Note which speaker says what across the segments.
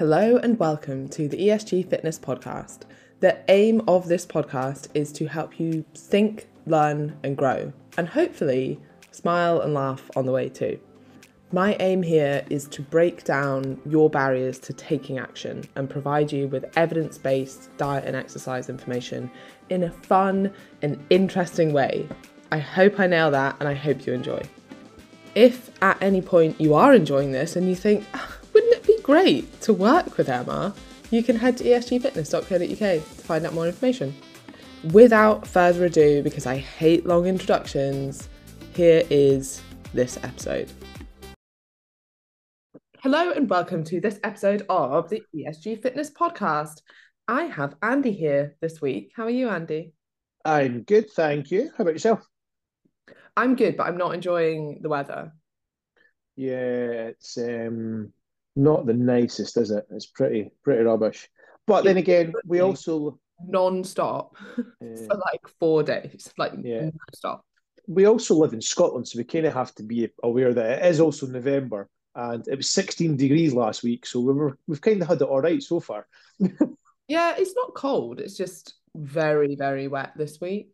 Speaker 1: Hello and welcome to the ESG Fitness Podcast. The aim of this podcast is to help you think, learn, and grow, and hopefully smile and laugh on the way too. My aim here is to break down your barriers to taking action and provide you with evidence based diet and exercise information in a fun and interesting way. I hope I nail that and I hope you enjoy. If at any point you are enjoying this and you think, "Ah, great to work with Emma? You can head to esgfitness.co.uk to find out more information. Without further ado, because I hate long introductions, here is this episode. Hello and welcome to this episode of the ESG Fitness Podcast. I have Andy here this week. How are you, Andy?
Speaker 2: I'm good, thank you. How about yourself?
Speaker 1: I'm good, but I'm not enjoying the weather.
Speaker 2: Yeah, it's um not the nicest, is it? It's pretty pretty rubbish. But then again, we also
Speaker 1: Non-stop
Speaker 2: uh,
Speaker 1: for like four days, like
Speaker 2: Yeah.
Speaker 1: non-stop.
Speaker 2: we also live in Scotland, so we kind of have to be aware that it is also November, and it was 16 degrees last week, so we were we've kind of had it all right so far.
Speaker 1: Yeah, it's not cold. It's just very, very wet this week.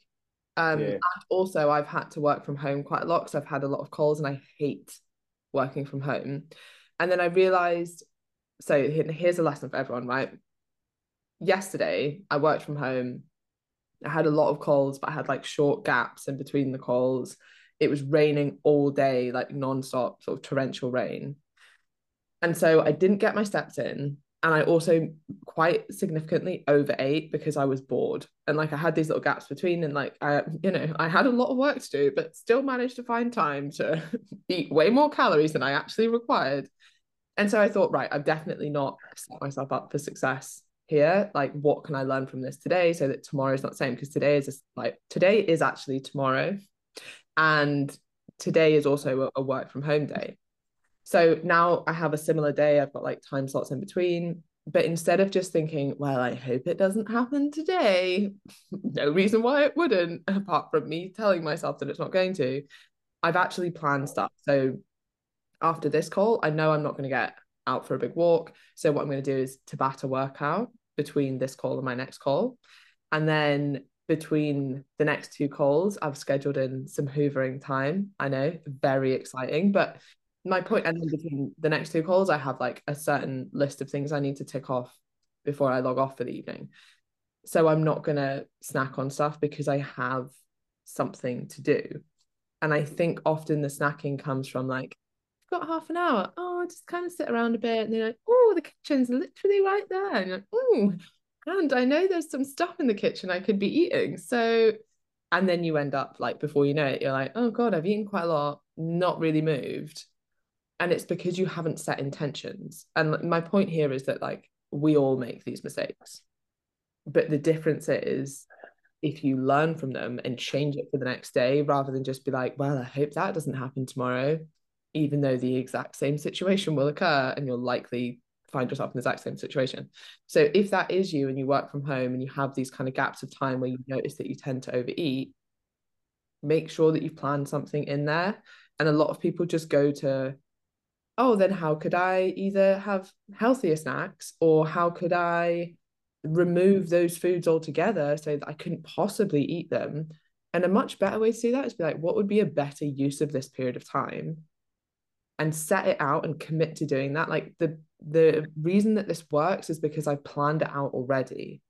Speaker 1: Um,
Speaker 2: Yeah.
Speaker 1: and also I've had to work from home quite a lot because I've had a lot of calls and I hate working from home. And then I realized, so here's a lesson for everyone, right? Yesterday I worked from home. I had a lot of calls, but I had like short gaps in between the calls. It was raining all day, like non-stop, sort of torrential rain. And so I didn't get my steps in. And I also quite significantly overate because I was bored. And like I had these little gaps between, and like I, you know, I had a lot of work to do, but still managed to find time to eat way more calories than I actually required. And so I thought, right, I've definitely not set myself up for success here. Like, what can I learn from this today so that tomorrow is not the same? Because today is just like today is actually tomorrow. And today is also a, a work from home day. So now I have a similar day. I've got like time slots in between. But instead of just thinking, well, I hope it doesn't happen today, no reason why it wouldn't, apart from me telling myself that it's not going to, I've actually planned stuff. So after this call, I know I'm not going to get out for a big walk. So what I'm going to do is Tabata workout between this call and my next call. And then between the next two calls, I've scheduled in some hoovering time. I know, very exciting. But my point, and then between the next two calls, I have like a certain list of things I need to tick off before I log off for the evening. So I'm not going to snack on stuff because I have something to do. And I think often the snacking comes from like, I've got half an hour. Oh, I'll just kind of sit around a bit. And they're like, oh, the kitchen's literally right there. And you're like, oh, and I know there's some stuff in the kitchen I could be eating. So, and then you end up like, before you know it, you're like, oh God, I've eaten quite a lot, not really moved. And it's because you haven't set intentions. And my point here is that like we all make these mistakes. But the difference is if you learn from them and change it for the next day rather than just be like, well, I hope that doesn't happen tomorrow, even though the exact same situation will occur and you'll likely find yourself in the exact same situation. So if that is you and you work from home and you have these kind of gaps of time where you notice that you tend to overeat, make sure that you've planned something in there. And a lot of people just go to, oh, then how could I either have healthier snacks or how could I remove those foods altogether so that I couldn't possibly eat them? And a much better way to do that is be like, what would be a better use of this period of time? And set it out and commit to doing that. Like the the reason that this works is because I've planned it out already.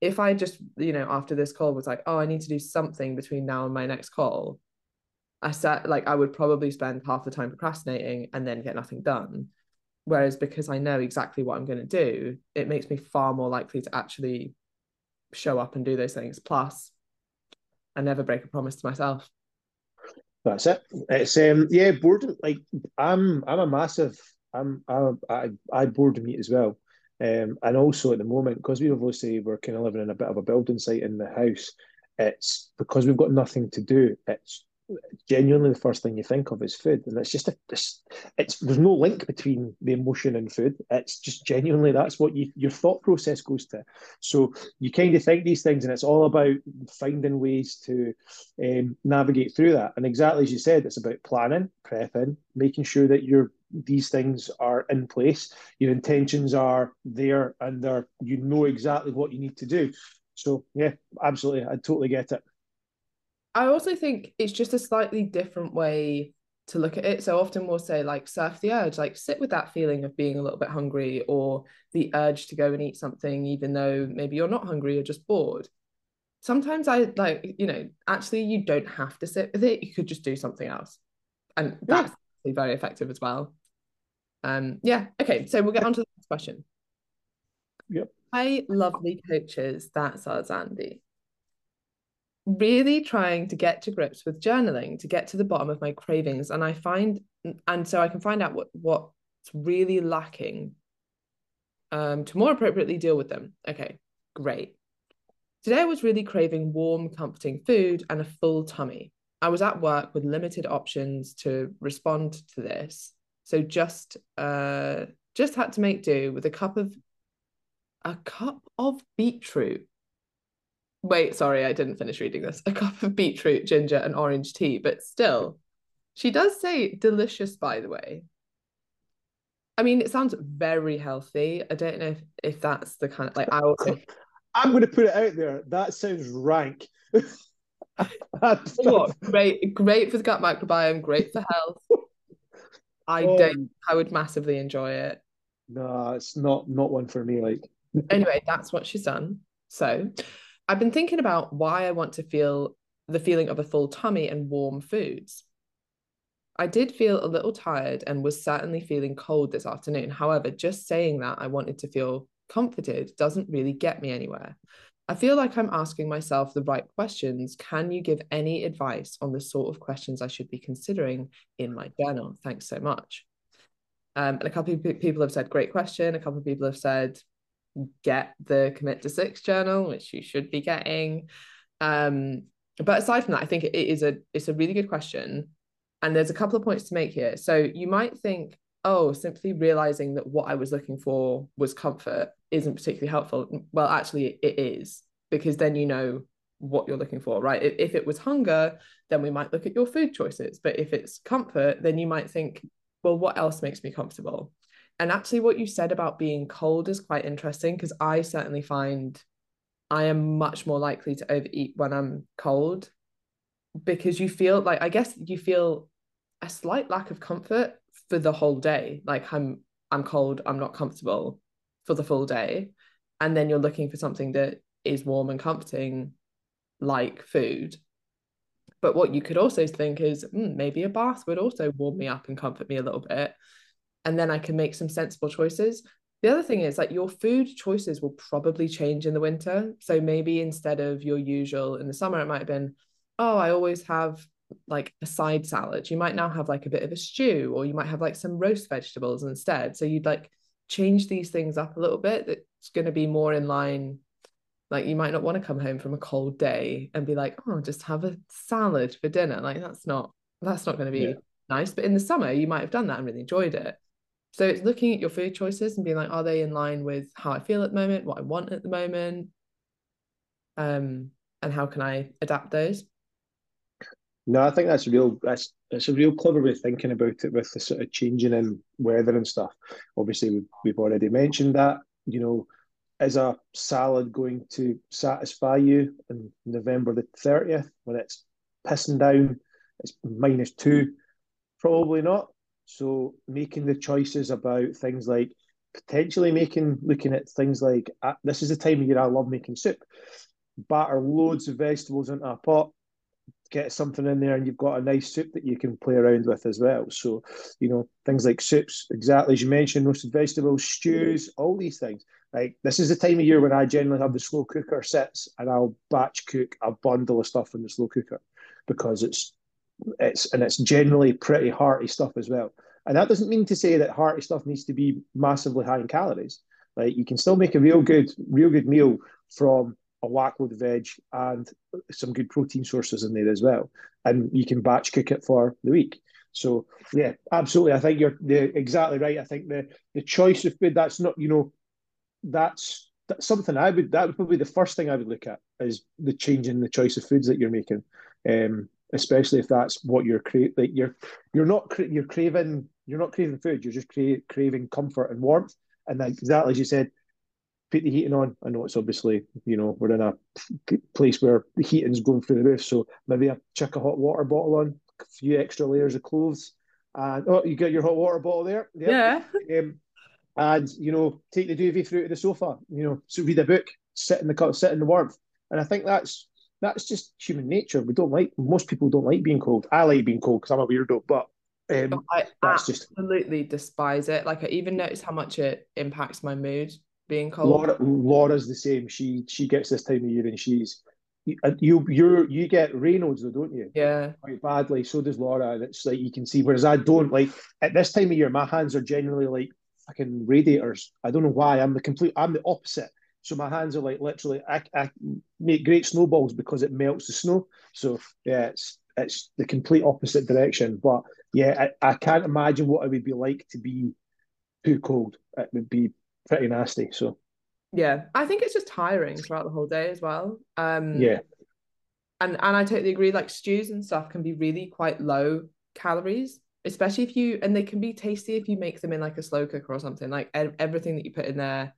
Speaker 1: If I just, you know, after this call was like, oh, I need to do something between now and my next call, I said like I would probably spend half the time procrastinating and then get nothing done. Whereas because I know exactly what I'm going to do, it makes me far more likely to actually show up and do those things. Plus, I never break a promise to myself.
Speaker 2: That's it. It's um yeah, boredom. Like I'm I'm a massive I'm I I, I boredom eat as well. Um, and also at the moment, because we obviously we're kind of living in a bit of a building site in the house, it's because we've got nothing to do. It's genuinely the first thing you think of is food, and it's just a it's, it's there's no link between the emotion and food. It's just genuinely that's what you, your thought process goes to. So you kind of think these things, and it's all about finding ways to um, navigate through that. And exactly as you said, it's about planning, prepping, making sure that you're these things are in place. Your intentions are there, and they're you know exactly what you need to do. So yeah, absolutely, I totally get it.
Speaker 1: I also think it's just a slightly different way to look at it. So often we'll say like surf the urge, like sit with that feeling of being a little bit hungry or the urge to go and eat something, even though maybe you're not hungry, you're just bored. Sometimes I like, you know, actually you don't have to sit with it. You could just do something else. And that's yeah. very effective as well. Um, yeah, okay. So we'll get on to the next question.
Speaker 2: Yep.
Speaker 1: Hi, lovely coaches. That's us, Andy really trying to get to grips with journaling to get to the bottom of my cravings and i find and so i can find out what what's really lacking um to more appropriately deal with them. Okay great. Today i was really craving warm comforting food and a full tummy. I was at work with limited options to respond to this. So just uh just had to make do with a cup of a cup of beetroot Wait, sorry, I didn't finish reading this. A cup of beetroot, ginger, and orange tea, but still, she does say delicious, by the way. I mean, it sounds very healthy. I don't know if, if that's the kind of like I also
Speaker 2: I'm going to put it out there. That sounds rank.
Speaker 1: what, great, great for the gut microbiome, great for health. I um, don't. I would massively enjoy it.
Speaker 2: No, it's not not one for me. Like
Speaker 1: anyway, that's what she's done. So, I've been thinking about why I want to feel the feeling of a full tummy and warm foods. I did feel a little tired and was certainly feeling cold this afternoon. However, just saying that I wanted to feel comforted doesn't really get me anywhere. I feel like I'm asking myself the right questions. Can you give any advice on the sort of questions I should be considering in my journal? Thanks so much. Um, and a couple of people have said, great question. A couple of people have said, get the commit to six journal, which you should be getting. Um, but aside from that, I think it is a it's a really good question. And there's a couple of points to make here. So you might think, oh, simply realizing that what I was looking for was comfort isn't particularly helpful. Well, actually, it is because then you know what you're looking for, right? If it was hunger, then we might look at your food choices. But if it's comfort, then you might think, well, what else makes me comfortable? And actually, what you said about being cold is quite interesting because I certainly find I am much more likely to overeat when I'm cold because you feel like, I guess you feel a slight lack of comfort for the whole day. Like, I'm I'm cold, I'm not comfortable for the full day. And then you're looking for something that is warm and comforting, like food. But what you could also think is mm, maybe a bath would also warm me up and comfort me a little bit and then I can make some sensible choices. The other thing is like your food choices will probably change in the winter. So maybe instead of your usual in the summer, it might have been, oh, I always have like a side salad. You might now have like a bit of a stew, or you might have like some roast vegetables instead. So you'd like change these things up a little bit. That's going to be more in line. Like you might not want to come home from a cold day and be like, oh, just have a salad for dinner. Like that's not that's not going to be yeah. nice. But in the summer, you might have done that and really enjoyed it. So it's looking at your food choices and being like, are they in line with how I feel at the moment, what I want at the moment? Um, and how can I adapt those?
Speaker 2: No, I think that's real. That's that's a real clever way of thinking about it with the sort of changing in weather and stuff. Obviously, we've, we've already mentioned that. You know, is a salad going to satisfy you in November the thirtieth when it's pissing down? It's minus two. Probably not. So making the choices about things like potentially making looking at things like uh, this is the time of year I love making soup. Batter loads of vegetables into a pot, get something in there, and you've got a nice soup that you can play around with as well. So, you know, things like soups, exactly as you mentioned, roasted vegetables, stews, all these things. Like this is the time of year when I generally have the slow cooker sits and I'll batch cook a bundle of stuff in the slow cooker because it's it's and it's generally pretty hearty stuff as well. And that doesn't mean to say that hearty stuff needs to be massively high in calories. Like you can still make a real good, real good meal from a whack load of veg and some good protein sources in there as well. And you can batch cook it for the week. So yeah, absolutely. I think you're exactly right. I think the the choice of food that's not you know that's that's something I would that would probably be the first thing I would look at is the change in the choice of foods that you're making. Um, especially if that's what you're cra- like you're you're not cra- you're craving You're not craving food. You're just cra- craving comfort and warmth. And then exactly as you said, put the heating on. I know it's obviously, you know, we're in a place where the heating's going through the roof. So maybe a chuck a hot water bottle on, a few extra layers of clothes. And oh, you got your hot water bottle there.
Speaker 1: Yep.
Speaker 2: Yeah. Um, and you know, take the duvet through to the sofa. You know, so read a book, sit in the sit in the warmth. And I think that's that's just human nature. We don't like most people don't like being cold. I like being cold because I'm a weirdo, but um,
Speaker 1: I that's absolutely just... despise it. Like I even notice how much it impacts my mood being cold.
Speaker 2: Laura, Laura's the same. She she gets this time of year and she's you you you get Raynaud's though, don't you?
Speaker 1: Yeah.
Speaker 2: Quite badly. So does Laura. And it's like you can see. Whereas I don't like at this time of year, my hands are generally like fucking radiators. I don't know why. I'm the complete. I'm the opposite. So my hands are like literally. I, I make great snowballs because it melts the snow. So yeah, it's it's the complete opposite direction. But yeah, I, I can't imagine what it would be like to be too cold. It would be pretty nasty. So
Speaker 1: yeah, I think it's just tiring throughout the whole day as well. Um,
Speaker 2: yeah,
Speaker 1: and and I totally agree. Like stews and stuff can be really quite low calories especially if you and they can be tasty if you make them in like a slow cooker or something like everything that you put in there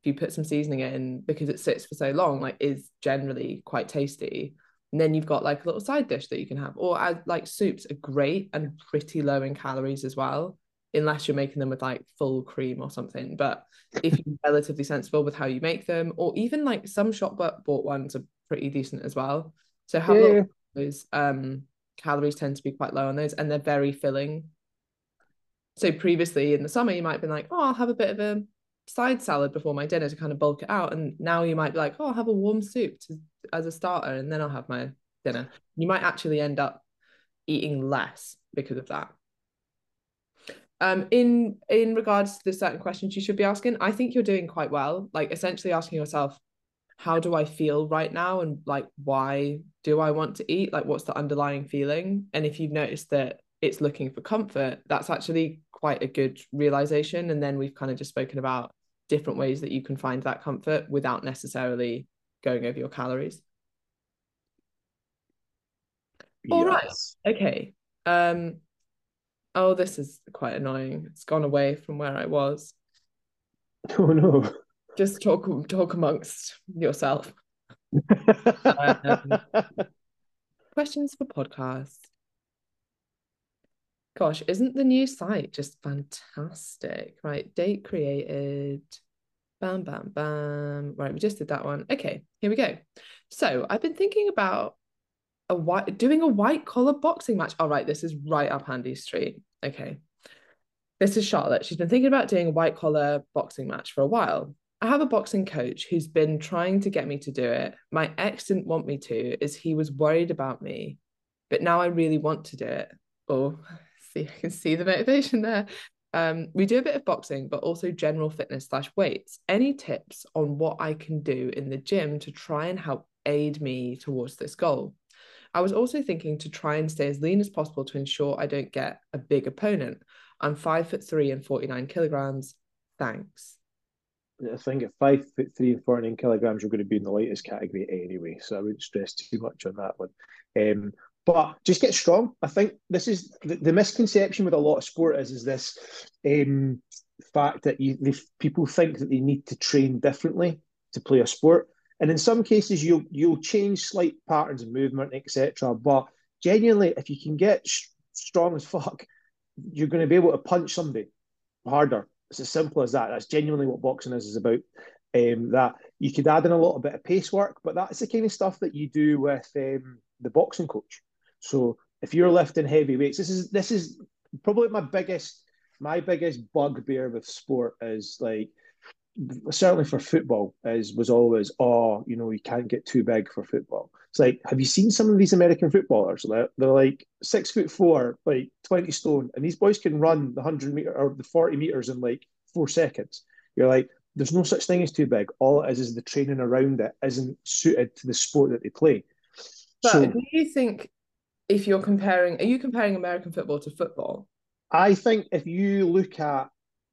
Speaker 1: if you put some seasoning in because it sits for so long like is generally quite tasty and then you've got like a little side dish that you can have or add like soups are great and pretty low in calories as well unless you're making them with like full cream or something but if you're relatively sensible with how you make them or even like some shop bought ones are pretty decent as well so have yeah. those um calories tend to be quite low on those and they're very filling. So previously in the summer, you might have been like, oh, I'll have a bit of a side salad before my dinner to kind of bulk it out. And now you might be like, oh, I'll have a warm soup to, as a starter and then I'll have my dinner. You might actually end up eating less because of that. Um, in in regards to the certain questions you should be asking, I think you're doing quite well. Like essentially asking yourself, how do I feel right now and like why do I want to eat? Like what's the underlying feeling? And if you've noticed that it's looking for comfort, that's actually quite a good realization. And then we've kind of just spoken about different ways that you can find that comfort without necessarily going over your calories. Yes. All right. Okay. Um oh this is quite annoying. It's gone away from where I was.
Speaker 2: Oh no
Speaker 1: just talk talk amongst yourself. um, questions for podcast. Gosh, isn't the new site just fantastic? Right, date created. Bam, bam, bam. Right, we just did that one. Okay, here we go. So I've been thinking about a white doing a white collar boxing match. All right, this is right up Andy's street. Okay. This is Charlotte. She's been thinking about doing a white collar boxing match for a while. I have a boxing coach who's been trying to get me to do it. My ex didn't want me to, as he was worried about me. But now I really want to do it. Oh, see, I can see the motivation there. Um, we do a bit of boxing, but also general fitness slash weights. Any tips on what I can do in the gym to try and help aid me towards this goal? I was also thinking to try and stay as lean as possible to ensure I don't get a big opponent. I'm five foot three and 49 kilograms. Thanks.
Speaker 2: I think at five foot three and 49 kilograms, you're going to be in the lightest category anyway. So I wouldn't stress too much on that one. Um, but just get strong. I think this is the, the misconception with a lot of sport is is this um, fact that you people think that they need to train differently to play a sport, and in some cases you'll you'll change slight patterns of movement, etc. But genuinely, if you can get sh- strong as fuck, you're going to be able to punch somebody harder it's as simple as that. That's genuinely what boxing is is about. Um, that you could add in a little bit of pace work, but that's the kind of stuff that you do with um, the boxing coach. So if you're lifting heavy weights, this is this is probably my biggest my biggest bugbear with sport is like certainly for football is was always oh you know you can't get too big for football. It's like have you seen some of these american footballers? They're, they're like six foot four like 20 stone and these boys can run the 100 meter or the 40 meters in like four seconds. You're like there's no such thing as too big. All it is is the training around it isn't suited to the sport that they play.
Speaker 1: But so, do you think if you're comparing are you comparing american football to football
Speaker 2: i think if you look at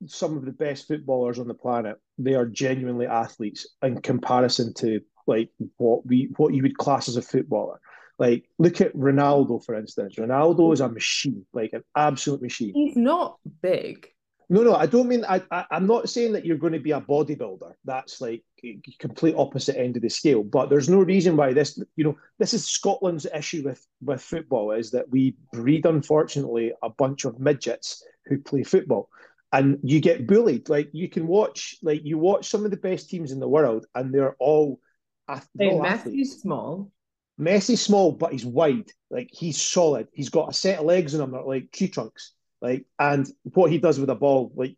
Speaker 2: some of the best footballers on the planet. They are genuinely athletes in comparison to like what we what you would class as a footballer. Like, look at Ronaldo, for instance. Ronaldo is a machine, like an absolute machine.
Speaker 1: He's not big.
Speaker 2: No, no, I don't mean. I, I am not saying that you're going to be a bodybuilder. That's like complete opposite end of the scale. But there's no reason why this. You know, this is Scotland's issue with with football is that we breed, unfortunately, a bunch of midgets who play football, and you get bullied. Like you can watch, like you watch some of the best teams in the world, and they're all.
Speaker 1: Hey, Messi's small.
Speaker 2: Messi's small, but he's wide. Like he's solid. He's got a set of legs in him that are like tree trunks like, and what he does with a ball, like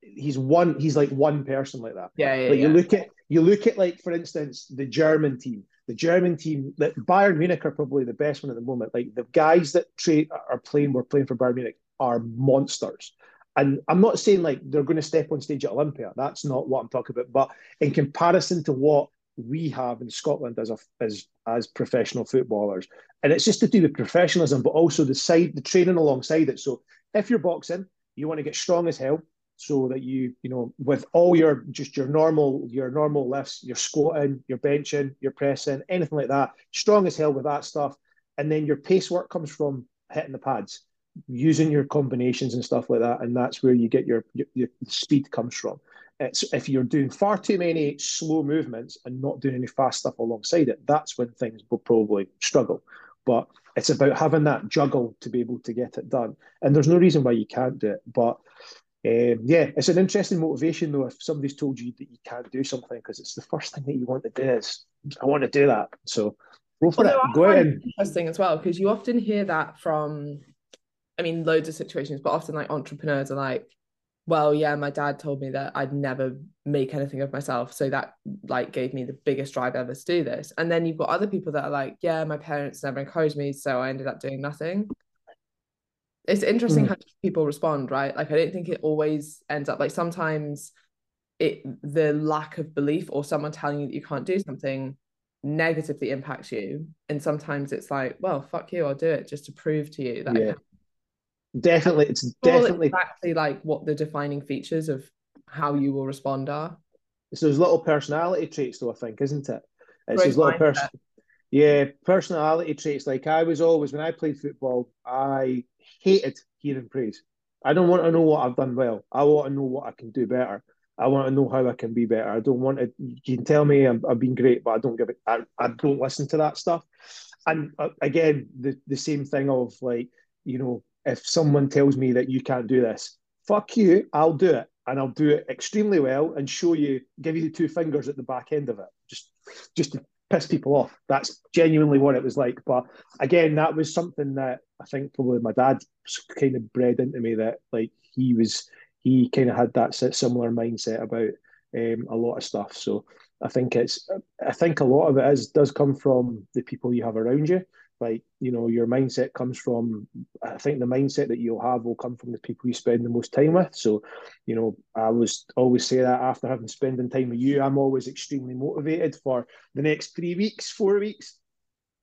Speaker 2: he's one, he's like one person like that.
Speaker 1: Yeah, yeah.
Speaker 2: Like
Speaker 1: yeah.
Speaker 2: you look at you look at like for instance the German team. The German team that Bayern Munich are probably the best one at the moment. Like the guys that tra- are playing, were playing for Bayern Munich are monsters. And I'm not saying like they're going to step on stage at Olympia. That's not what I'm talking about. But in comparison to what we have in Scotland as a, as as professional footballers, and it's just to do with professionalism, but also the side the training alongside it. So if you're boxing, you want to get strong as hell so that you, you know, with all your just your normal, your normal lifts, your squatting, your benching, your pressing, anything like that, strong as hell with that stuff. And then your pace work comes from hitting the pads, using your combinations and stuff like that. And that's where you get your, your, your speed comes from. It's if you're doing far too many slow movements and not doing any fast stuff alongside it, that's when things will probably struggle. But it's about having that juggle to be able to get it done. And there's no reason why you can't do it. But um, yeah, it's an interesting motivation though if somebody's told you that you can't do something because it's the first thing that you want to do is I want to do that. So go for Although it. Go in.
Speaker 1: Interesting as well because you often hear that from, I mean, loads of situations, but often like entrepreneurs are like, well yeah my dad told me that i'd never make anything of myself so that like gave me the biggest drive ever to do this and then you've got other people that are like yeah my parents never encouraged me so i ended up doing nothing it's interesting mm. how people respond right? Like i don't think it always ends up like sometimes it the lack of belief or someone telling you that you can't do something negatively impacts you. And sometimes it's like well fuck you i'll do it just to prove to you that
Speaker 2: yeah. definitely it's definitely
Speaker 1: exactly like what the defining features of how you will respond are.
Speaker 2: It's those little personality traits though i think isn't it? It's Great those little person yeah personality traits like i was always when i played football i hated hearing praise i don't want to know what i've done well i want to know what i can do better I want to know how I can be better. I don't want to. You can tell me i have been great, but I don't give it. I, I don't listen to that stuff. And uh, again, the the same thing of like you know if someone tells me that you can't do this, fuck you, I'll do it. And I'll do it extremely well and show you, give you the two fingers at the back end of it, just just to piss people off. That's genuinely what it was like. But again, that was something that I think probably my dad kind of bred into me that like he was he kind of had that similar mindset about um, a lot of stuff. So I think it's I think a lot of it is does come from the people you have around you like you know your mindset comes from i think the mindset that you'll have will come from the people you spend the most time with. So you know i was always say that after having spending time with you i'm always extremely motivated for the next three weeks four weeks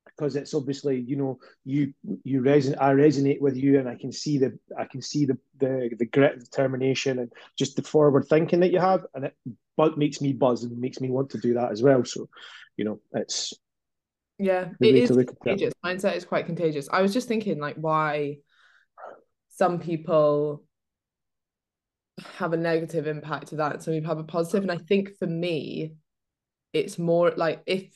Speaker 2: because it's obviously you know you you resonate i resonate with you and i can see the i can see the the, the grit determination and just the forward thinking that you have. And it but makes me buzz and makes me want to do that as well. So you know it's
Speaker 1: yeah, it is contagious. Mindset is quite contagious. I was just thinking, like, why some people have a negative impact to that, some people have a positive. and I think for me, it's more like if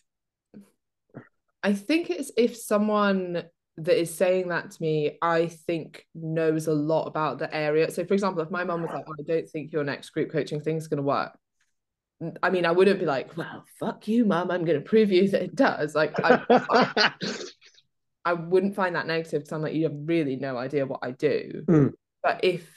Speaker 1: I think it's if someone that is saying that to me, I think knows a lot about the area. So, for example, if my mom was like, oh, "I don't think your next group coaching thing is going to work," I mean, I wouldn't be like, well, fuck you, mum. I'm going to prove you that it does. Like, I, I, I, wouldn't find that negative because I'm like, you have really no idea what I do.
Speaker 2: Mm.
Speaker 1: But if,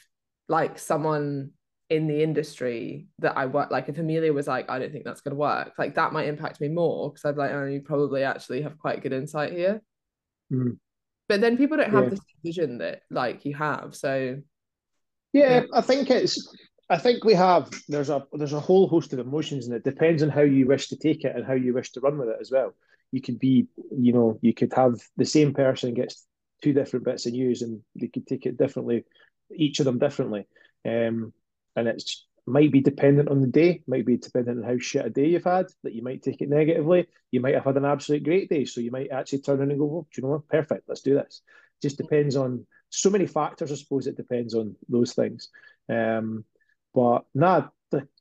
Speaker 1: like, someone in the industry that I work, like, if Amelia was like, I don't think that's going to work, like, that might impact me more because I'd be like, oh, you probably actually have quite good insight here.
Speaker 2: Mm.
Speaker 1: But then people don't have yeah. this vision that, like, you have. So,
Speaker 2: yeah, yeah, I think it's I think we have there's a there's a whole host of emotions and it depends on how you wish to take it and how you wish to run with it as well. You could be, you know, you could have the same person gets two different bits of news and they could take it differently, each of them differently. Um, and it's might be dependent on the day, might be dependent on how shit a day you've had, that you might take it negatively. You might have had an absolute great day. So you might actually turn around and go, well, do you know what? Perfect, let's do this. Just depends on so many factors, I suppose it depends on those things. Um, but nah,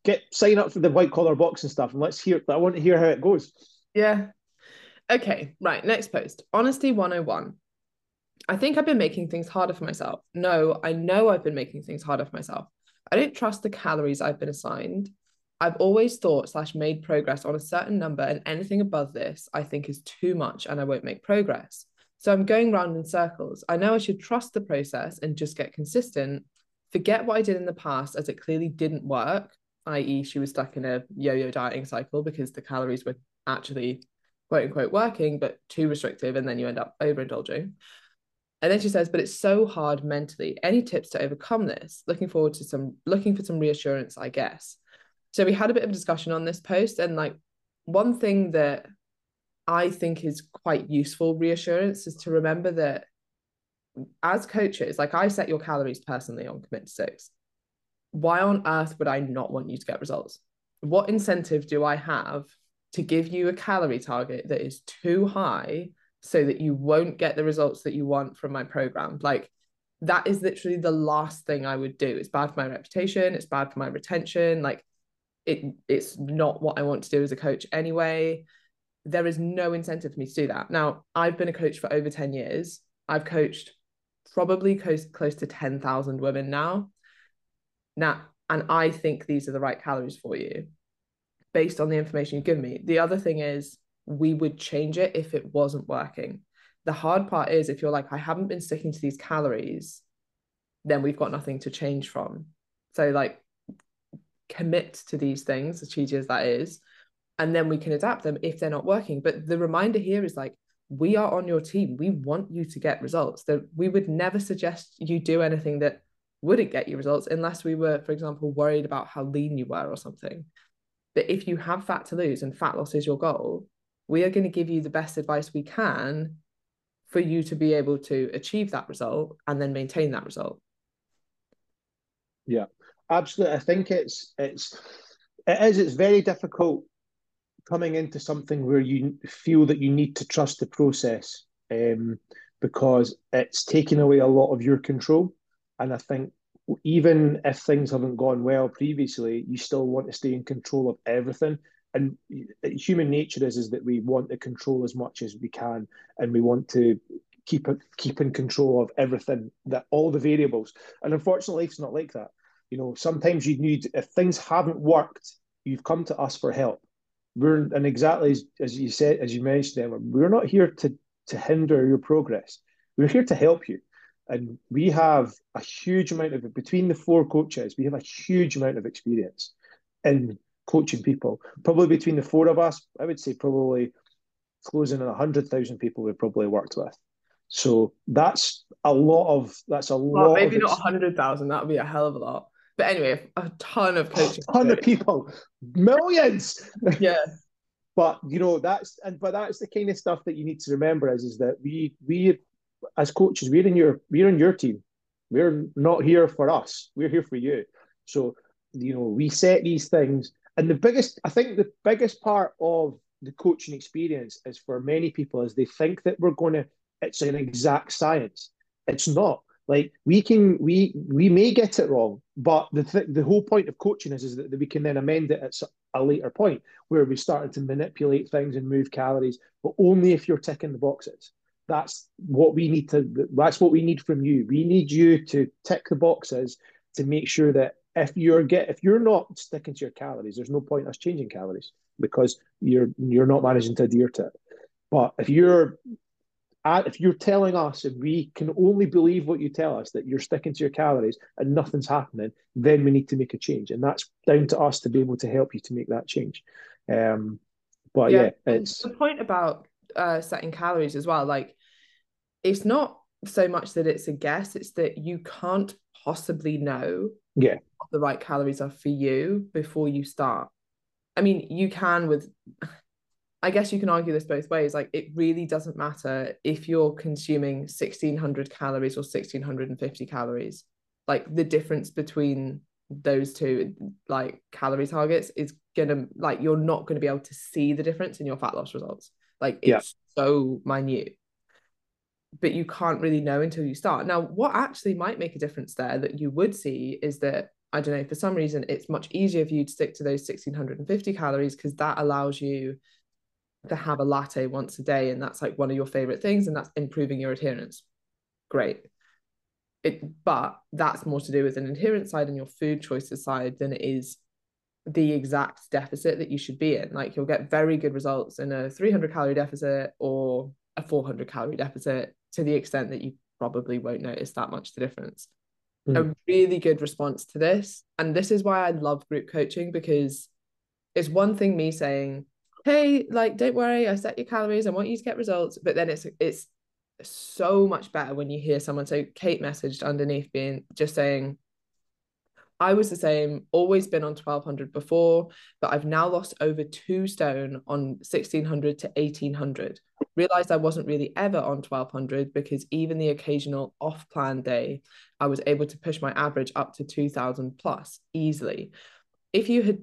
Speaker 2: get sign up for the white collar box and stuff and let's hear I want to hear how it goes.
Speaker 1: Yeah. Okay, right. Next post. Honesty 101. I think I've been making things harder for myself. No, I know I've been making things harder for myself. I don't trust the calories I've been assigned. I've always thought slash made progress on a certain number, and anything above this I think is too much and I won't make progress. So I'm going round in circles. I know I should trust the process and just get consistent, forget what I did in the past as it clearly didn't work, i.e., she was stuck in a yo yo dieting cycle because the calories were actually quote unquote working, but too restrictive, and then you end up overindulging. And then she says, but it's so hard mentally. Any tips to overcome this? Looking forward to some, looking for some reassurance, I guess. So we had a bit of a discussion on this post. And like one thing that I think is quite useful reassurance is to remember that as coaches, like I set your calories personally on Commit to Six. Why on earth would I not want you to get results? What incentive do I have to give you a calorie target that is too high so that you won't get the results that you want from my program. Like that is literally the last thing I would do. It's bad for my reputation, it's bad for my retention. Like it it's not what I want to do as a coach anyway. There is no incentive for me to do that. Now, I've been a coach for over 10 years. I've coached probably close close to 10,000 women now. Now, and I think these are the right calories for you based on the information you've given me. The other thing is we would change it if it wasn't working. The hard part is if you're like, I haven't been sticking to these calories, then we've got nothing to change from. So, like, commit to these things, as cheesy as that is, and then we can adapt them if they're not working. But the reminder here is like, we are on your team. We want you to get results. That we would never suggest you do anything that wouldn't get you results unless we were, for example, worried about how lean you were or something. But if you have fat to lose and fat loss is your goal, we are going to give you the best advice we can for you to be able to achieve that result and then maintain that result
Speaker 2: yeah absolutely i think it's it's it is it's very difficult coming into something where you feel that you need to trust the process um, because it's taking away a lot of your control and i think even if things haven't gone well previously you still want to stay in control of everything and human nature is is that we want to control as much as we can, and we want to keep keep in control of everything that all the variables. And unfortunately, life's not like that. You know, sometimes you need if things haven't worked, you've come to us for help. We're and exactly as, as you said, as you mentioned, Emma, we're not here to to hinder your progress. We're here to help you. And we have a huge amount of between the four coaches, we have a huge amount of experience in coaching people. Probably between the four of us, I would say probably closing on a hundred thousand people we've probably worked with. So that's a lot of that's a well, lot.
Speaker 1: Maybe not a hundred thousand. That would be a hell of a lot. But anyway, a ton of coaches.
Speaker 2: A ton of people, millions.
Speaker 1: Yeah.
Speaker 2: but you know that's and but that's the kind of stuff that you need to remember is is that we we as coaches we're in your we're in your team. We're not here for us. We're here for you. So you know we set these things and the biggest, I think, the biggest part of the coaching experience is for many people is they think that we're going to. It's an exact science. It's not. Like we can, we we may get it wrong, but the th- the whole point of coaching is is that, we can then amend it at a later point where we started to manipulate things and move calories, but only if you're ticking the boxes. That's what we need to. That's what we need from you. We need you to tick the boxes to make sure that if you're get if you're not sticking to your calories, there's no point us changing calories because you're you're not managing to adhere to it. But if you're if you're telling us and we can only believe what you tell us that you're sticking to your calories and nothing's happening, then we need to make a change, and that's down to us to be able to help you to make that change. Um, but yeah, yeah it's
Speaker 1: the point about uh, setting calories as well. Like, it's not so much that it's a guess; it's that you can't possibly know
Speaker 2: yeah
Speaker 1: what the right calories are for you before you start i mean you can with i guess you can argue this both ways like it really doesn't matter if you're consuming 1600 calories or 1650 calories like the difference between those two like calorie targets is gonna like you're not gonna be able to see the difference in your fat loss results. Like it's yeah. so minute. But you can't really know until you start. Now, what actually might make a difference there that you would see is that I don't know, for some reason, it's much easier for you to stick to those 1650 calories because that allows you to have a latte once a day. And that's like one of your favorite things. And that's improving your adherence. Great. It, but that's more to do with an adherence side and your food choices side than it is the exact deficit that you should be in. Like you'll get very good results in a 300 calorie deficit or a 400 calorie deficit to the extent that you probably won't notice that much the difference. Mm. A really good response to this. And this is why I love group coaching because it's one thing me saying, hey, like, don't worry, I set your calories, I want you to get results. But then it's it's so much better when you hear someone. So Kate messaged underneath being just saying, I was the same, always been on 1200 before, but I've now lost over two stone on 1600 to 1800. Realized I wasn't really ever on 1200 because even the occasional off plan day, I was able to push my average up to 2000 plus easily. If you had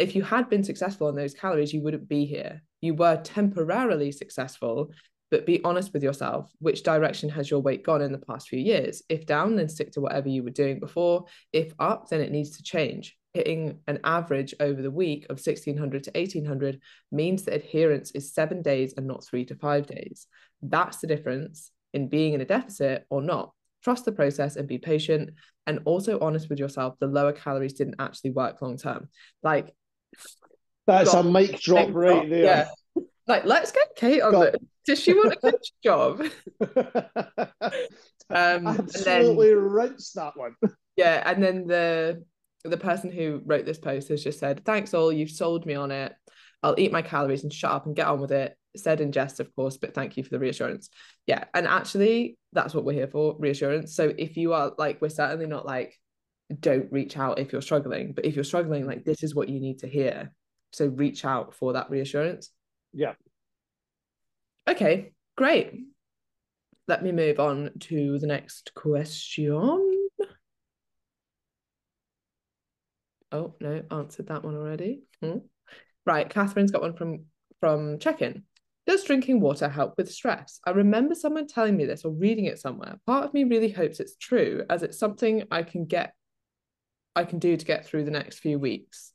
Speaker 1: if you had been successful on those calories, you wouldn't be here. You were temporarily successful, but be honest with yourself. Which direction has your weight gone in the past few years? If down, then stick to whatever you were doing before. If up, then it needs to change. Hitting an average over the week of 1600 to 1800 means that adherence is seven days and not three to five days. That's the difference in being in a deficit or not. Trust the process and be patient and also honest with yourself. The lower calories didn't actually work long term. Like,
Speaker 2: that's a mic drop right drop. there.
Speaker 1: Yeah. Like, let's get Kate on it. Does she want a coach job?
Speaker 2: um, Absolutely then, rinse that one.
Speaker 1: Yeah, and then the the person who wrote this post has just said, "Thanks all, you've sold me on it. I'll eat my calories and shut up and get on with it." Said in jest, of course, but thank you for the reassurance. Yeah, and actually, that's what we're here for, reassurance. So if you are like, we're certainly not like, don't reach out if you're struggling, but if you're struggling, like this is what you need to hear. So reach out for that reassurance.
Speaker 2: Yeah.
Speaker 1: Okay, great. Let me move on to the next question. Oh, no, answered that one already. Hmm. Right, Catherine's got one from from check-in. Does drinking water help with stress? I remember someone telling me this or reading it somewhere. Part of me really hopes it's true, as it's something I can get I can do to get through the next few weeks.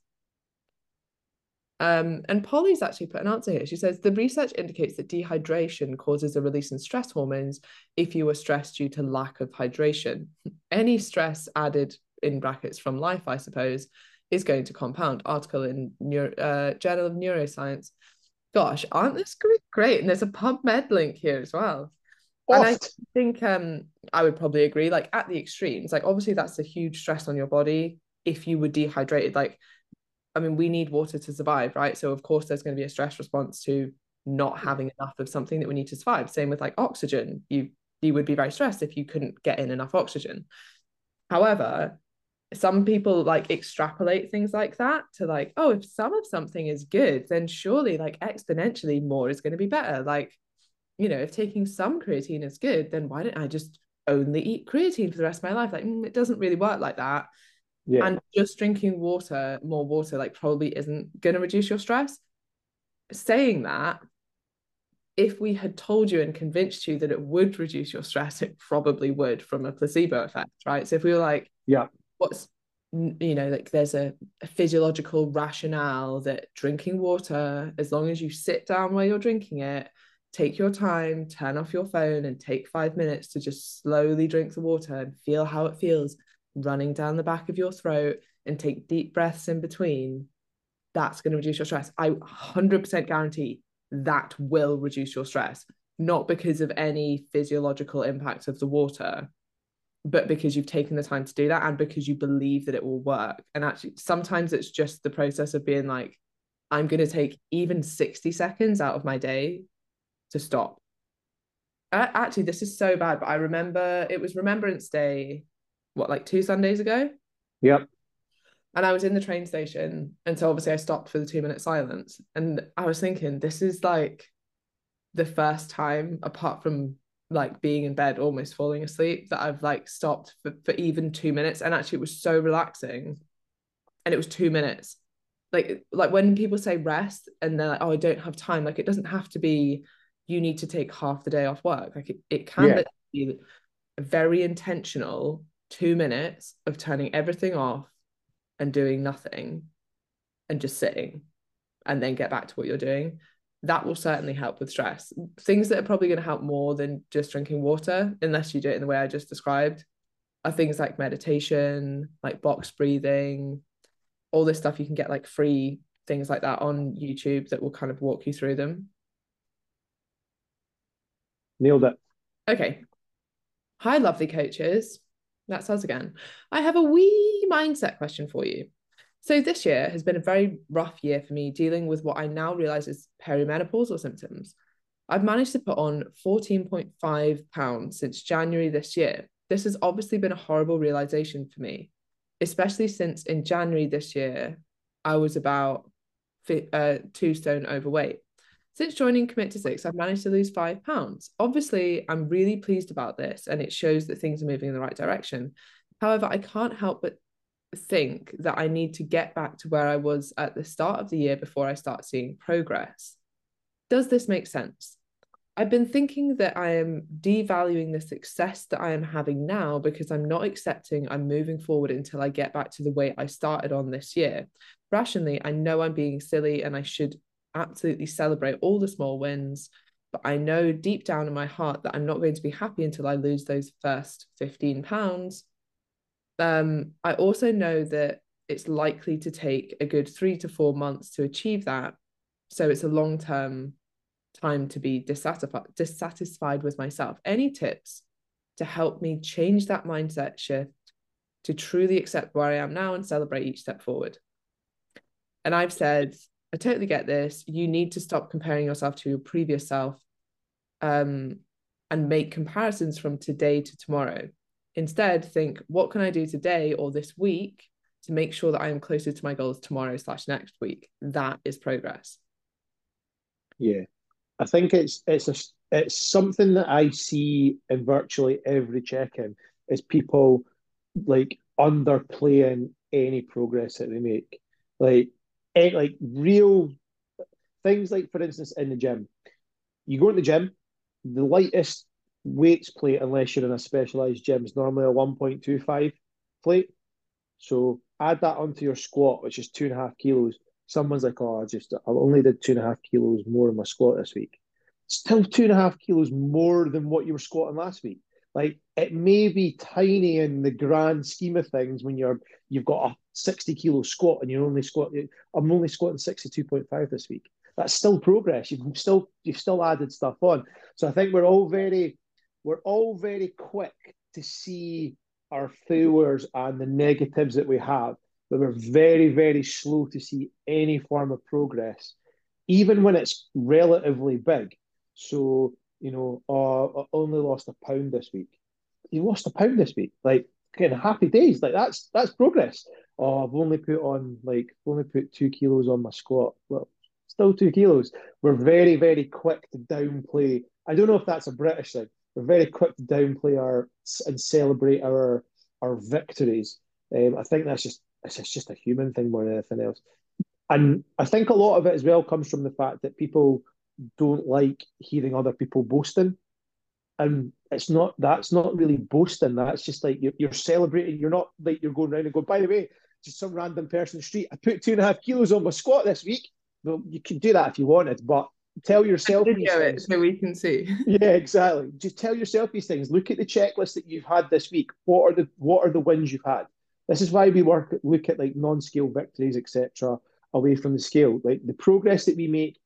Speaker 1: Um, and Polly's actually put an answer here. She says the research indicates that dehydration causes a release in stress hormones if you are stressed due to lack of hydration. Any stress added in brackets from life, I suppose, is going to compound. Article in Neuro, uh, Journal of Neuroscience. Gosh, aren't this great? And there's a PubMed link here as well. And I think um, I would probably agree. Like at the extremes, like obviously that's a huge stress on your body if you were dehydrated. Like I mean, we need water to survive, right? So of course there's going to be a stress response to not having enough of something that we need to survive. Same with like oxygen. You you would be very stressed if you couldn't get in enough oxygen. However, some people like extrapolate things like that to like, oh, if some of something is good, then surely like exponentially more is going to be better. Like, you know, if taking some creatine is good, then why don't I just only eat creatine for the rest of my life? Like, mm, it doesn't really work like that. Yeah. And just drinking water, more water, like probably isn't going to reduce your stress. Saying that, if we had told you and convinced you that it would reduce your stress, it probably would from a placebo effect, right? So if we were like,
Speaker 2: yeah,
Speaker 1: what's you know, like there's a, a physiological rationale that drinking water, as long as you sit down while you're drinking it, take your time, turn off your phone, and take five minutes to just slowly drink the water and feel how it feels running down the back of your throat and take deep breaths in between, that's going to reduce your stress. I 100% guarantee that will reduce your stress, not because of any physiological impact of the water, but because you've taken the time to do that and because you believe that it will work. And actually, sometimes it's just the process of being like, I'm going to take even 60 seconds out of my day to stop. actually, this is so bad, but I remember it was Remembrance Day what like two Sundays ago.
Speaker 2: Yep.
Speaker 1: And I was in the train station, and so obviously I stopped for the two minute silence, and I was thinking, this is like the first time, apart from like being in bed, almost falling asleep, that I've like stopped for, for even two minutes, and actually it was so relaxing. and it was two minutes. Like like when people say rest and they're like, oh, I don't have time. Like it doesn't have to be you need to take half the day off work. Like it, it can
Speaker 2: Yeah.
Speaker 1: be very intentional two minutes of turning everything off and doing nothing and just sitting and then get back to what you're doing. That will certainly help with stress. Things that are probably going to help more than just drinking water, unless you do it in the way I just described, are things like meditation, like box breathing, all this stuff. You can get like free things like that on YouTube that will kind of walk you through them.
Speaker 2: Nailed it.
Speaker 1: Okay. Hi, lovely coaches. That's us again. I have a wee mindset question for you. So, this year has been a very rough year for me dealing with what I now realize is perimenopausal symptoms. I've managed to put on 14.5 pounds since January this year. This has obviously been a horrible realization for me, especially since in January this year, I was about uh, two stone overweight. Since joining Commit to Six, I've managed to lose five pounds. Obviously, I'm really pleased about this and it shows that things are moving in the right direction. However, I can't help but think that I need to get back to where I was at the start of the year before I start seeing progress. Does this make sense? I've been thinking that I am devaluing the success that I am having now because I'm not accepting I'm moving forward until I get back to the way I started on this year. Rationally, I know I'm being silly and I should absolutely celebrate all the small wins. But I know deep down in my heart that I'm not going to be happy until I lose those first 15 pounds. Um, I also know that it's likely to take a good three to four months to achieve that. So it's a long term time to be dissatisfied, dissatisfied with myself. Any tips to help me change that mindset shift to truly accept where I am now and celebrate each step forward? And I've said I totally get this. You need to stop comparing yourself to your previous self um, and make comparisons from today to tomorrow. Instead, think, what can I do today or this week to make sure that I am closer to my goals tomorrow slash next week? That is progress.
Speaker 2: Yeah. I think it's it's a it's something that I see in virtually every check-in is people like underplaying any progress that they make. Like Eh, like real things like for instance in the gym. You go in the gym the lightest weights plate unless you're in a specialized gym is normally a 1.25 plate. So add that onto your squat which is two and a half kilos. Someone's like oh i just i only did two and a half kilos more in my squat this week. Still two and a half kilos more than what you were squatting last week like it may be tiny in the grand scheme of things when you're you've got a 60 kilo squat and you're only squatting I'm only squatting 62.5 this week. That's still progress. You've still you've still added stuff on. So I think we're all very we're all very quick to see our failures and the negatives that we have, but we're very, very slow to see any form of progress, even when it's relatively big. So you know, uh, I only lost a pound this week. You lost a pound this week, like of happy days. Like that's that's progress. Oh, I've only put on like only put two kilos on my squat. Well, still two kilos. We're very very quick to downplay. I don't know if that's a British thing. We're very quick to downplay our and celebrate our our victories. Um, I think that's just it's just a human thing more than anything else. And I think a lot of it as well comes from the fact that people don't like hearing other people boasting. And it's not that's not really boasting. That's just like you're, you're celebrating. You're not like you're going around and going, by the way, just some random person in the street, I put two and a half kilos on my squat this week. Well, you can do that if you wanted, but tell yourself
Speaker 1: these things. so we can see.
Speaker 2: yeah, exactly. Just tell yourself these things. Look at the checklist that you've had this week. What are the what are the wins you've had? This is why we work look at like non-scale victories, etc., away from the scale. Like the progress that we make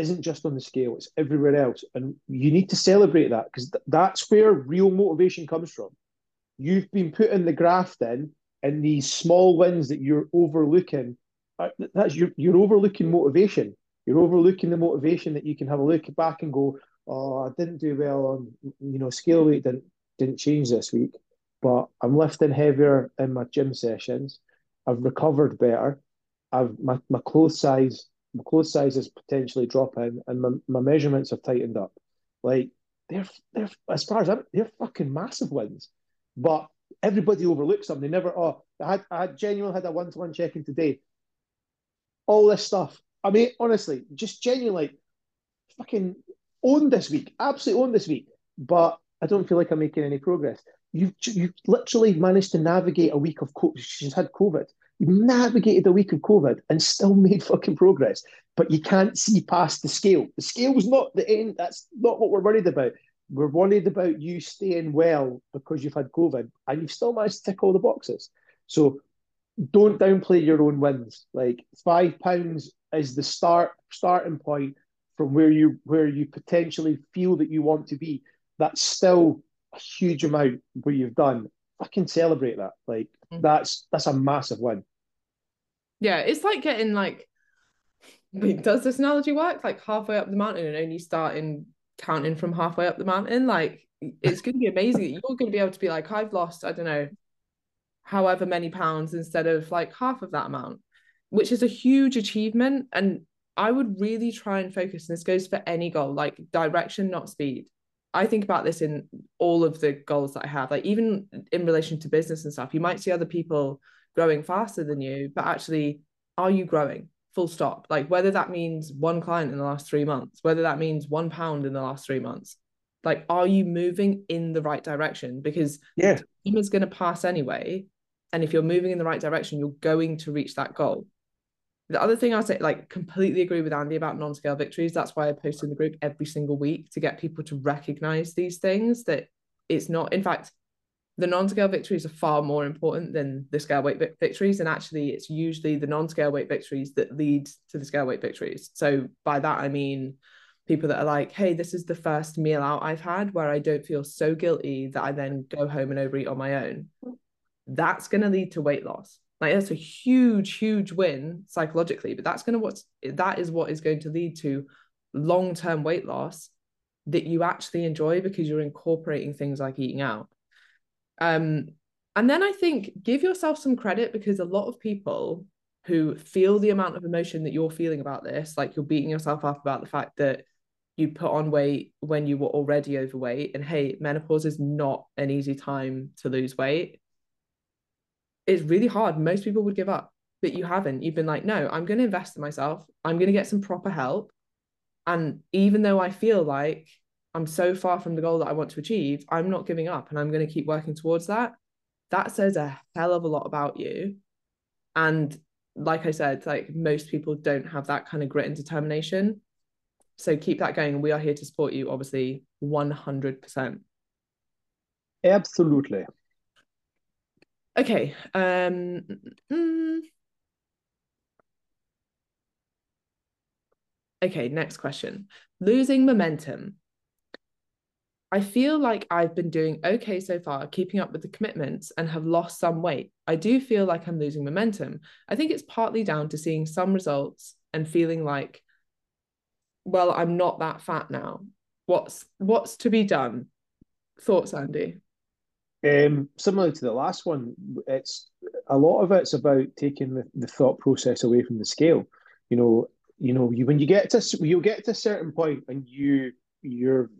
Speaker 2: isn't just on the scale, it's everywhere else. And you need to celebrate that because th- that's where real motivation comes from. You've been putting the graft in and these small wins that you're overlooking. Uh, that's you're, you're overlooking motivation. You're overlooking the motivation that you can have a look back and go, oh, I didn't do well on, you know, scale weight didn't didn't change this week, but I'm lifting heavier in my gym sessions. I've recovered better. I've my, my clothes size my clothes size is potentially dropping and my, my measurements have tightened up. Like they're they're as far as I'm they're fucking massive wins. But everybody overlooks them. They never, oh, I had I genuinely had a one to one check in today. All this stuff. I mean, honestly, just genuinely fucking owned this week. Absolutely owned this week. But I don't feel like I'm making any progress. You've you've literally managed to navigate a week of COVID. She's had COVID. You've navigated a week of COVID and still made fucking progress. But you can't see past the scale. The scale's not the end. That's not what we're worried about. We're worried about you staying well because you've had COVID and you've still managed to tick all the boxes. So don't downplay your own wins. Like five pounds is the start starting point from where you where you potentially feel that you want to be. That's still a huge amount where you've done. I can celebrate that. Like mm-hmm. that's that's a massive win.
Speaker 1: Yeah, it's like getting like wait, does this analogy work? Like halfway up the mountain and only starting counting from halfway up the mountain. Like it's going to be amazing. You're going to be able to be like, I've lost, I don't know, however many pounds instead of like half of that amount, which is a huge achievement. And I would really try and focus, and this goes for any goal, like direction, not speed. I think about this in all of the goals that I have, like even in relation to business and stuff. You might see other people growing faster than you, but actually, are you growing? full stop. Like whether that means one client in the last three months whether that means one pound in the last three months like are you moving in the right direction? Because
Speaker 2: yeah.
Speaker 1: time is going to pass anyway and if you're moving in the right direction you're going to reach that goal. The other thing i'll say like completely agree with andy about non-scale victories. That's why i post in the group every single week to get people to recognize these things that it's not in fact the non-scale victories are far more important than the scale weight victories and actually it's usually the non-scale weight victories that lead to the scale weight victories. So by that i mean people that are like hey this is the first meal out i've had where i don't feel so guilty that i then go home and overeat on my own. That's going to lead to weight loss. Like that's a huge huge win psychologically but that's going to what's that is what is going to lead to long-term weight loss that you actually enjoy because you're incorporating things like eating out um, and then I think give yourself some credit because a lot of people who feel the amount of emotion that you're feeling about this, like you're beating yourself up about the fact that you put on weight when you were already overweight. And hey, menopause is not an easy time to lose weight. It's really hard. Most people would give up, but you haven't. You've been like, no, I'm going to invest in myself. I'm going to get some proper help. And even though I feel like I'm so far from the goal that I want to achieve, I'm not giving up and I'm going to keep working towards that. That says a hell of a lot about you. And like I said, like most people don't have that kind of grit and determination. So keep that going. We are here to support you, obviously, 100%.
Speaker 2: Absolutely.
Speaker 1: Okay. Um, mm, okay, next question. Losing momentum. I feel like I've been doing okay so far, keeping up with the commitments and have lost some weight. I do feel like I'm losing momentum. I think it's partly down to seeing some results and feeling like, well, I'm not that fat now. What's what's to be done? Thoughts, Andy?
Speaker 2: Um, similar to the last one, it's a lot of it's about taking the, the thought process away from the scale. You know, you know, you when you get to you'll get to a certain point and you you're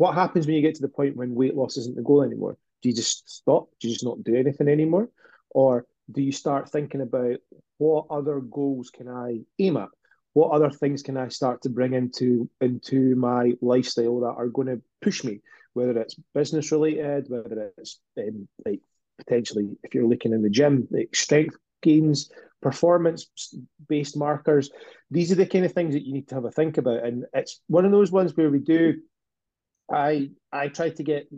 Speaker 2: what happens when you get to the point when weight loss isn't the goal anymore? Do you just stop? Do you just not do anything anymore? Or do you start thinking about what other goals can I aim at? What other things can I start to bring into into my lifestyle that are going to push me? Whether it's business related, whether it's um, like potentially if you're looking in the gym, like strength gains, performance based markers. These are the kind of things that you need to have a think about, and it's one of those ones where we do I I try to get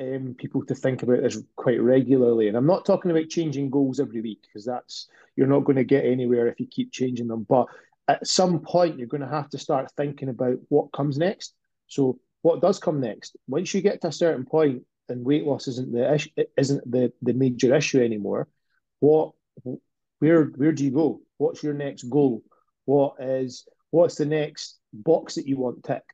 Speaker 2: um, people to think about this quite regularly, and I'm not talking about changing goals every week because that's you're not going to get anywhere if you keep changing them. But at some point, you're going to have to start thinking about what comes next. So, what does come next? Once you get to a certain point and weight loss isn't the issue, isn't the the major issue anymore, what where where do you go? What's your next goal? What is what's the next box that you want ticked?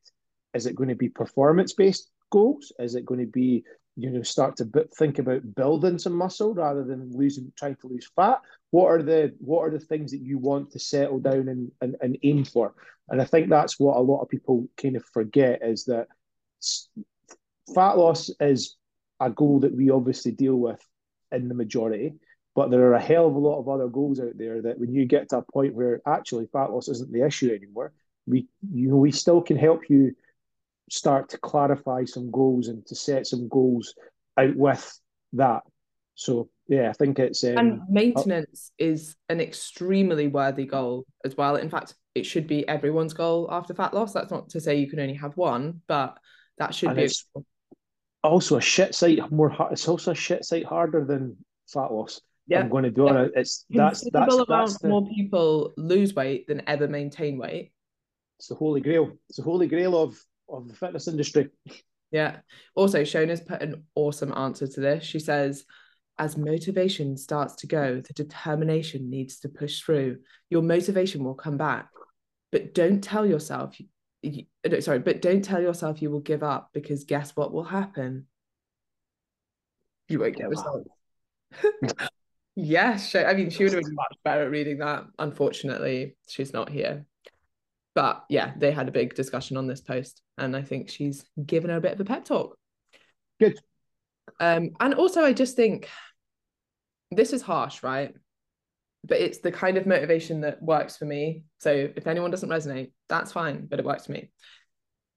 Speaker 2: Is it going to be performance based goals? Is it going to be you know start to think about building some muscle rather than losing trying to lose fat what are the what are the things that you want to settle down and, and, and aim for and i think that's what a lot of people kind of forget is that fat loss is a goal that we obviously deal with in the majority But there are a hell of a lot of other goals out there that when you get to a point where actually fat loss isn't the issue anymore, we you know we still can help you start to clarify some goals and to set some goals out with that. So yeah, I think it's um,
Speaker 1: and maintenance uh, is an extremely worthy goal as well. In fact, it should be everyone's goal after fat loss. That's not to say you can only have one, but that should be.
Speaker 2: also a shit sight more. It's also a shit sight harder than fat loss. Yeah, I'm going to do yeah. it. It's that's that's, amount
Speaker 1: that's the, more people lose weight than ever maintain weight.
Speaker 2: It's the holy grail. It's the holy grail of of the fitness industry.
Speaker 1: Yeah. Also, Shona's put an awesome answer to this. She says, as motivation starts to go, the determination needs to push through. Your motivation will come back, but don't tell yourself. You, sorry, but don't tell yourself you will give up because guess what will happen? You won't get results. yes, I mean, she would have been much better at reading that. Unfortunately, she's not here but yeah, they had a big discussion on this post, and I think she's given her a bit of a pep talk.
Speaker 2: Good.
Speaker 1: Um, and also, I just think this is harsh, right? But it's the kind of motivation that works for me. So if anyone doesn't resonate, that's fine, but it works for me.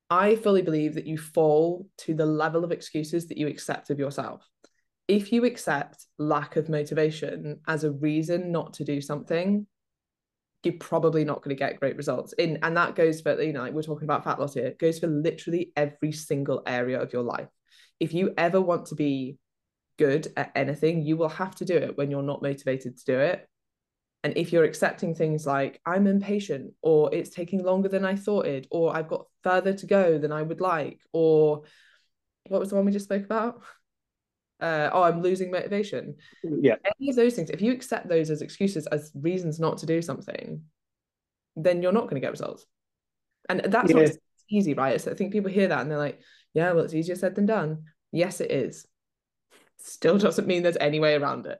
Speaker 1: I fully believe that you fall to the level of excuses that you accept of yourself. If you accept lack of motivation as a reason not to do something, you're probably not going to get great results. In and that goes for you know like we're talking about fat loss here it goes for literally every single area of your life. If you ever want to be good at anything you will have to do it when you're not motivated to do it. And if you're accepting things like i'm impatient or it's taking longer than i thought it or i've got further to go than i would like or what was the one we just spoke about uh, oh, I'm losing motivation.
Speaker 2: Yeah.
Speaker 1: Any of those things, if you accept those as excuses, as reasons not to do something, then you're not going to get results. And that's yeah. not easy, right? So I think people hear that and they're like, yeah, well, it's easier said than done. Yes, it is. Still doesn't mean there's any way around it.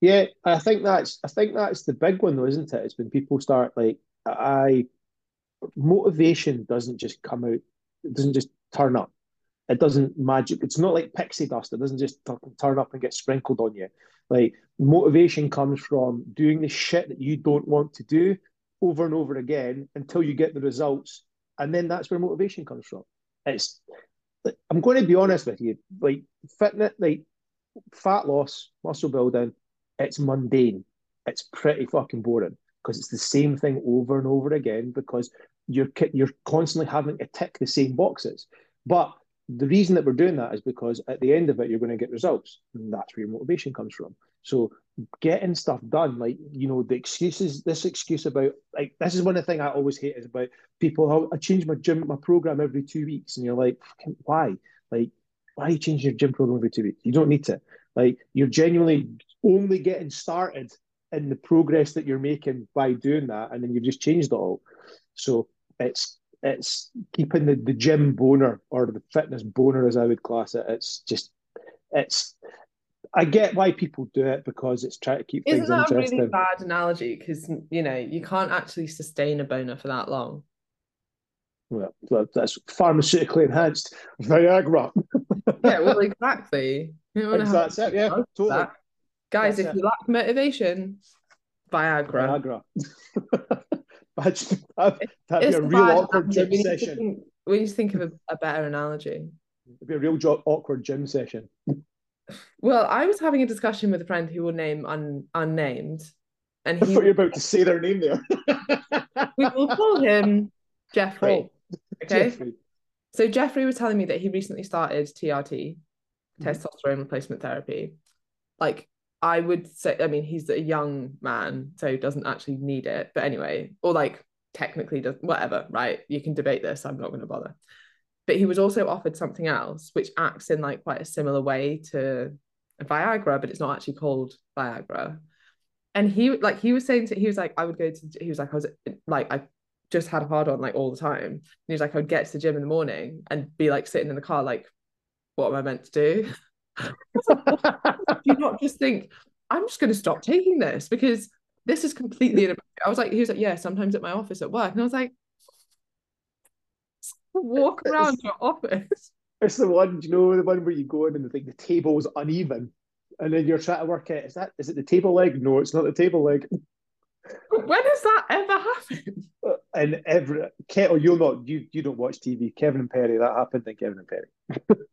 Speaker 2: Yeah, I think that's I think that's the big one though, isn't it? It's when people start like I motivation doesn't just come out, it doesn't just turn up it doesn't magic. It's not like pixie dust. It doesn't just turn up and get sprinkled on you. Like motivation comes from doing the shit that you don't want to do over and over again until you get the results, and then that's where motivation comes from. It's. I'm going to be honest with you. Like fitness, like fat loss, muscle building, it's mundane. It's pretty fucking boring because it's the same thing over and over again because you're you're constantly having to tick the same boxes. But the reason that we're doing that is because at the end of it, you're going to get results. And that's where your motivation comes from. So getting stuff done, like, you know, the excuses, this excuse about, like, this is one of the things I always hate is about people, how I change my gym, my program every two weeks. And you're like, why? Like, why are you changing your gym program every two weeks? You don't need to. Like, you're genuinely only getting started in the progress that you're making by doing that. And then you've just changed it all. So it's it's keeping the, the gym boner or the fitness boner as I would class it. It's just it's I get why people do it because it's trying to keep
Speaker 1: Isn't
Speaker 2: things
Speaker 1: that
Speaker 2: interesting.
Speaker 1: a really bad analogy? Because you know you can't actually sustain a boner for that long.
Speaker 2: Well, that's pharmaceutically enhanced Viagra.
Speaker 1: yeah, well, exactly.
Speaker 2: That's it. Yeah, totally. That.
Speaker 1: Guys, that's if it. you lack motivation, Viagra.
Speaker 2: Viagra. Imagine that, that'd be a real awkward gym we session.
Speaker 1: Think, we need to think of a, a better analogy.
Speaker 2: It'd be a real jo- awkward gym session.
Speaker 1: Well, I was having a discussion with a friend who will name un- unnamed, and
Speaker 2: he. I thought you were about to say their name there.
Speaker 1: we will call him Jeffrey. Oh, okay. Jeffrey. So Jeffrey was telling me that he recently started TRT, mm-hmm. testosterone replacement therapy, like I would say, I mean, he's a young man, so doesn't actually need it. But anyway, or like technically does whatever, right? You can debate this. I'm not going to bother. But he was also offered something else, which acts in like quite a similar way to Viagra, but it's not actually called Viagra. And he like he was saying to he was like, I would go to he was like, I was like I just had a hard on like all the time. And he was like, I would get to the gym in the morning and be like sitting in the car, like, what am I meant to do? do you not just think I'm just going to stop taking this because this is completely inappropriate. I was like, he was like, yeah, sometimes at my office at work. And I was like, walk around it's, your office.
Speaker 2: It's the one, do you know, the one where you go in and the, like, the table is uneven. and then you're trying to work out is that is it the table leg? No, it's not the table leg.
Speaker 1: When has that ever happened?
Speaker 2: Uh, and every Kettle, you'll not you you don't watch TV. Kevin and Perry, that happened in Kevin and Perry.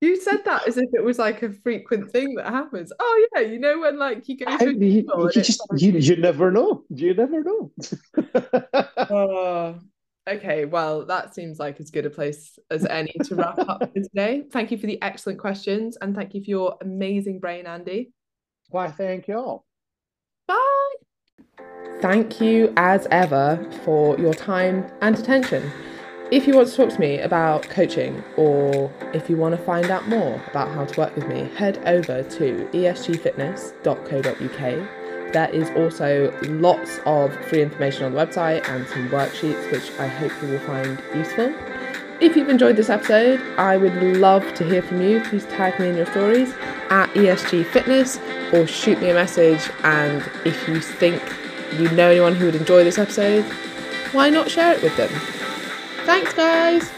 Speaker 1: You said that as if it was like a frequent thing that happens. Oh yeah, you know when like you go
Speaker 2: I,
Speaker 1: to a
Speaker 2: you, you just
Speaker 1: like-
Speaker 2: you, you never know. You never know.
Speaker 1: Oh, okay. Well, that seems like as good a place as any to wrap up today. Thank you for the excellent questions and thank you for your amazing brain, Andy.
Speaker 2: Why, thank you all.
Speaker 1: Bye. Thank you as ever for your time and attention. If you want to talk to me about coaching or if you want to find out more about how to work with me, head over to esgfitness.co.uk. There is also lots of free information on the website and some worksheets which I hope you will find useful. If you've enjoyed this episode, I would love to hear from you. Please tag me in your stories at ESG Fitness or shoot me a message. And if you think you know anyone who would enjoy this episode, why not share it with them? Thanks, guys.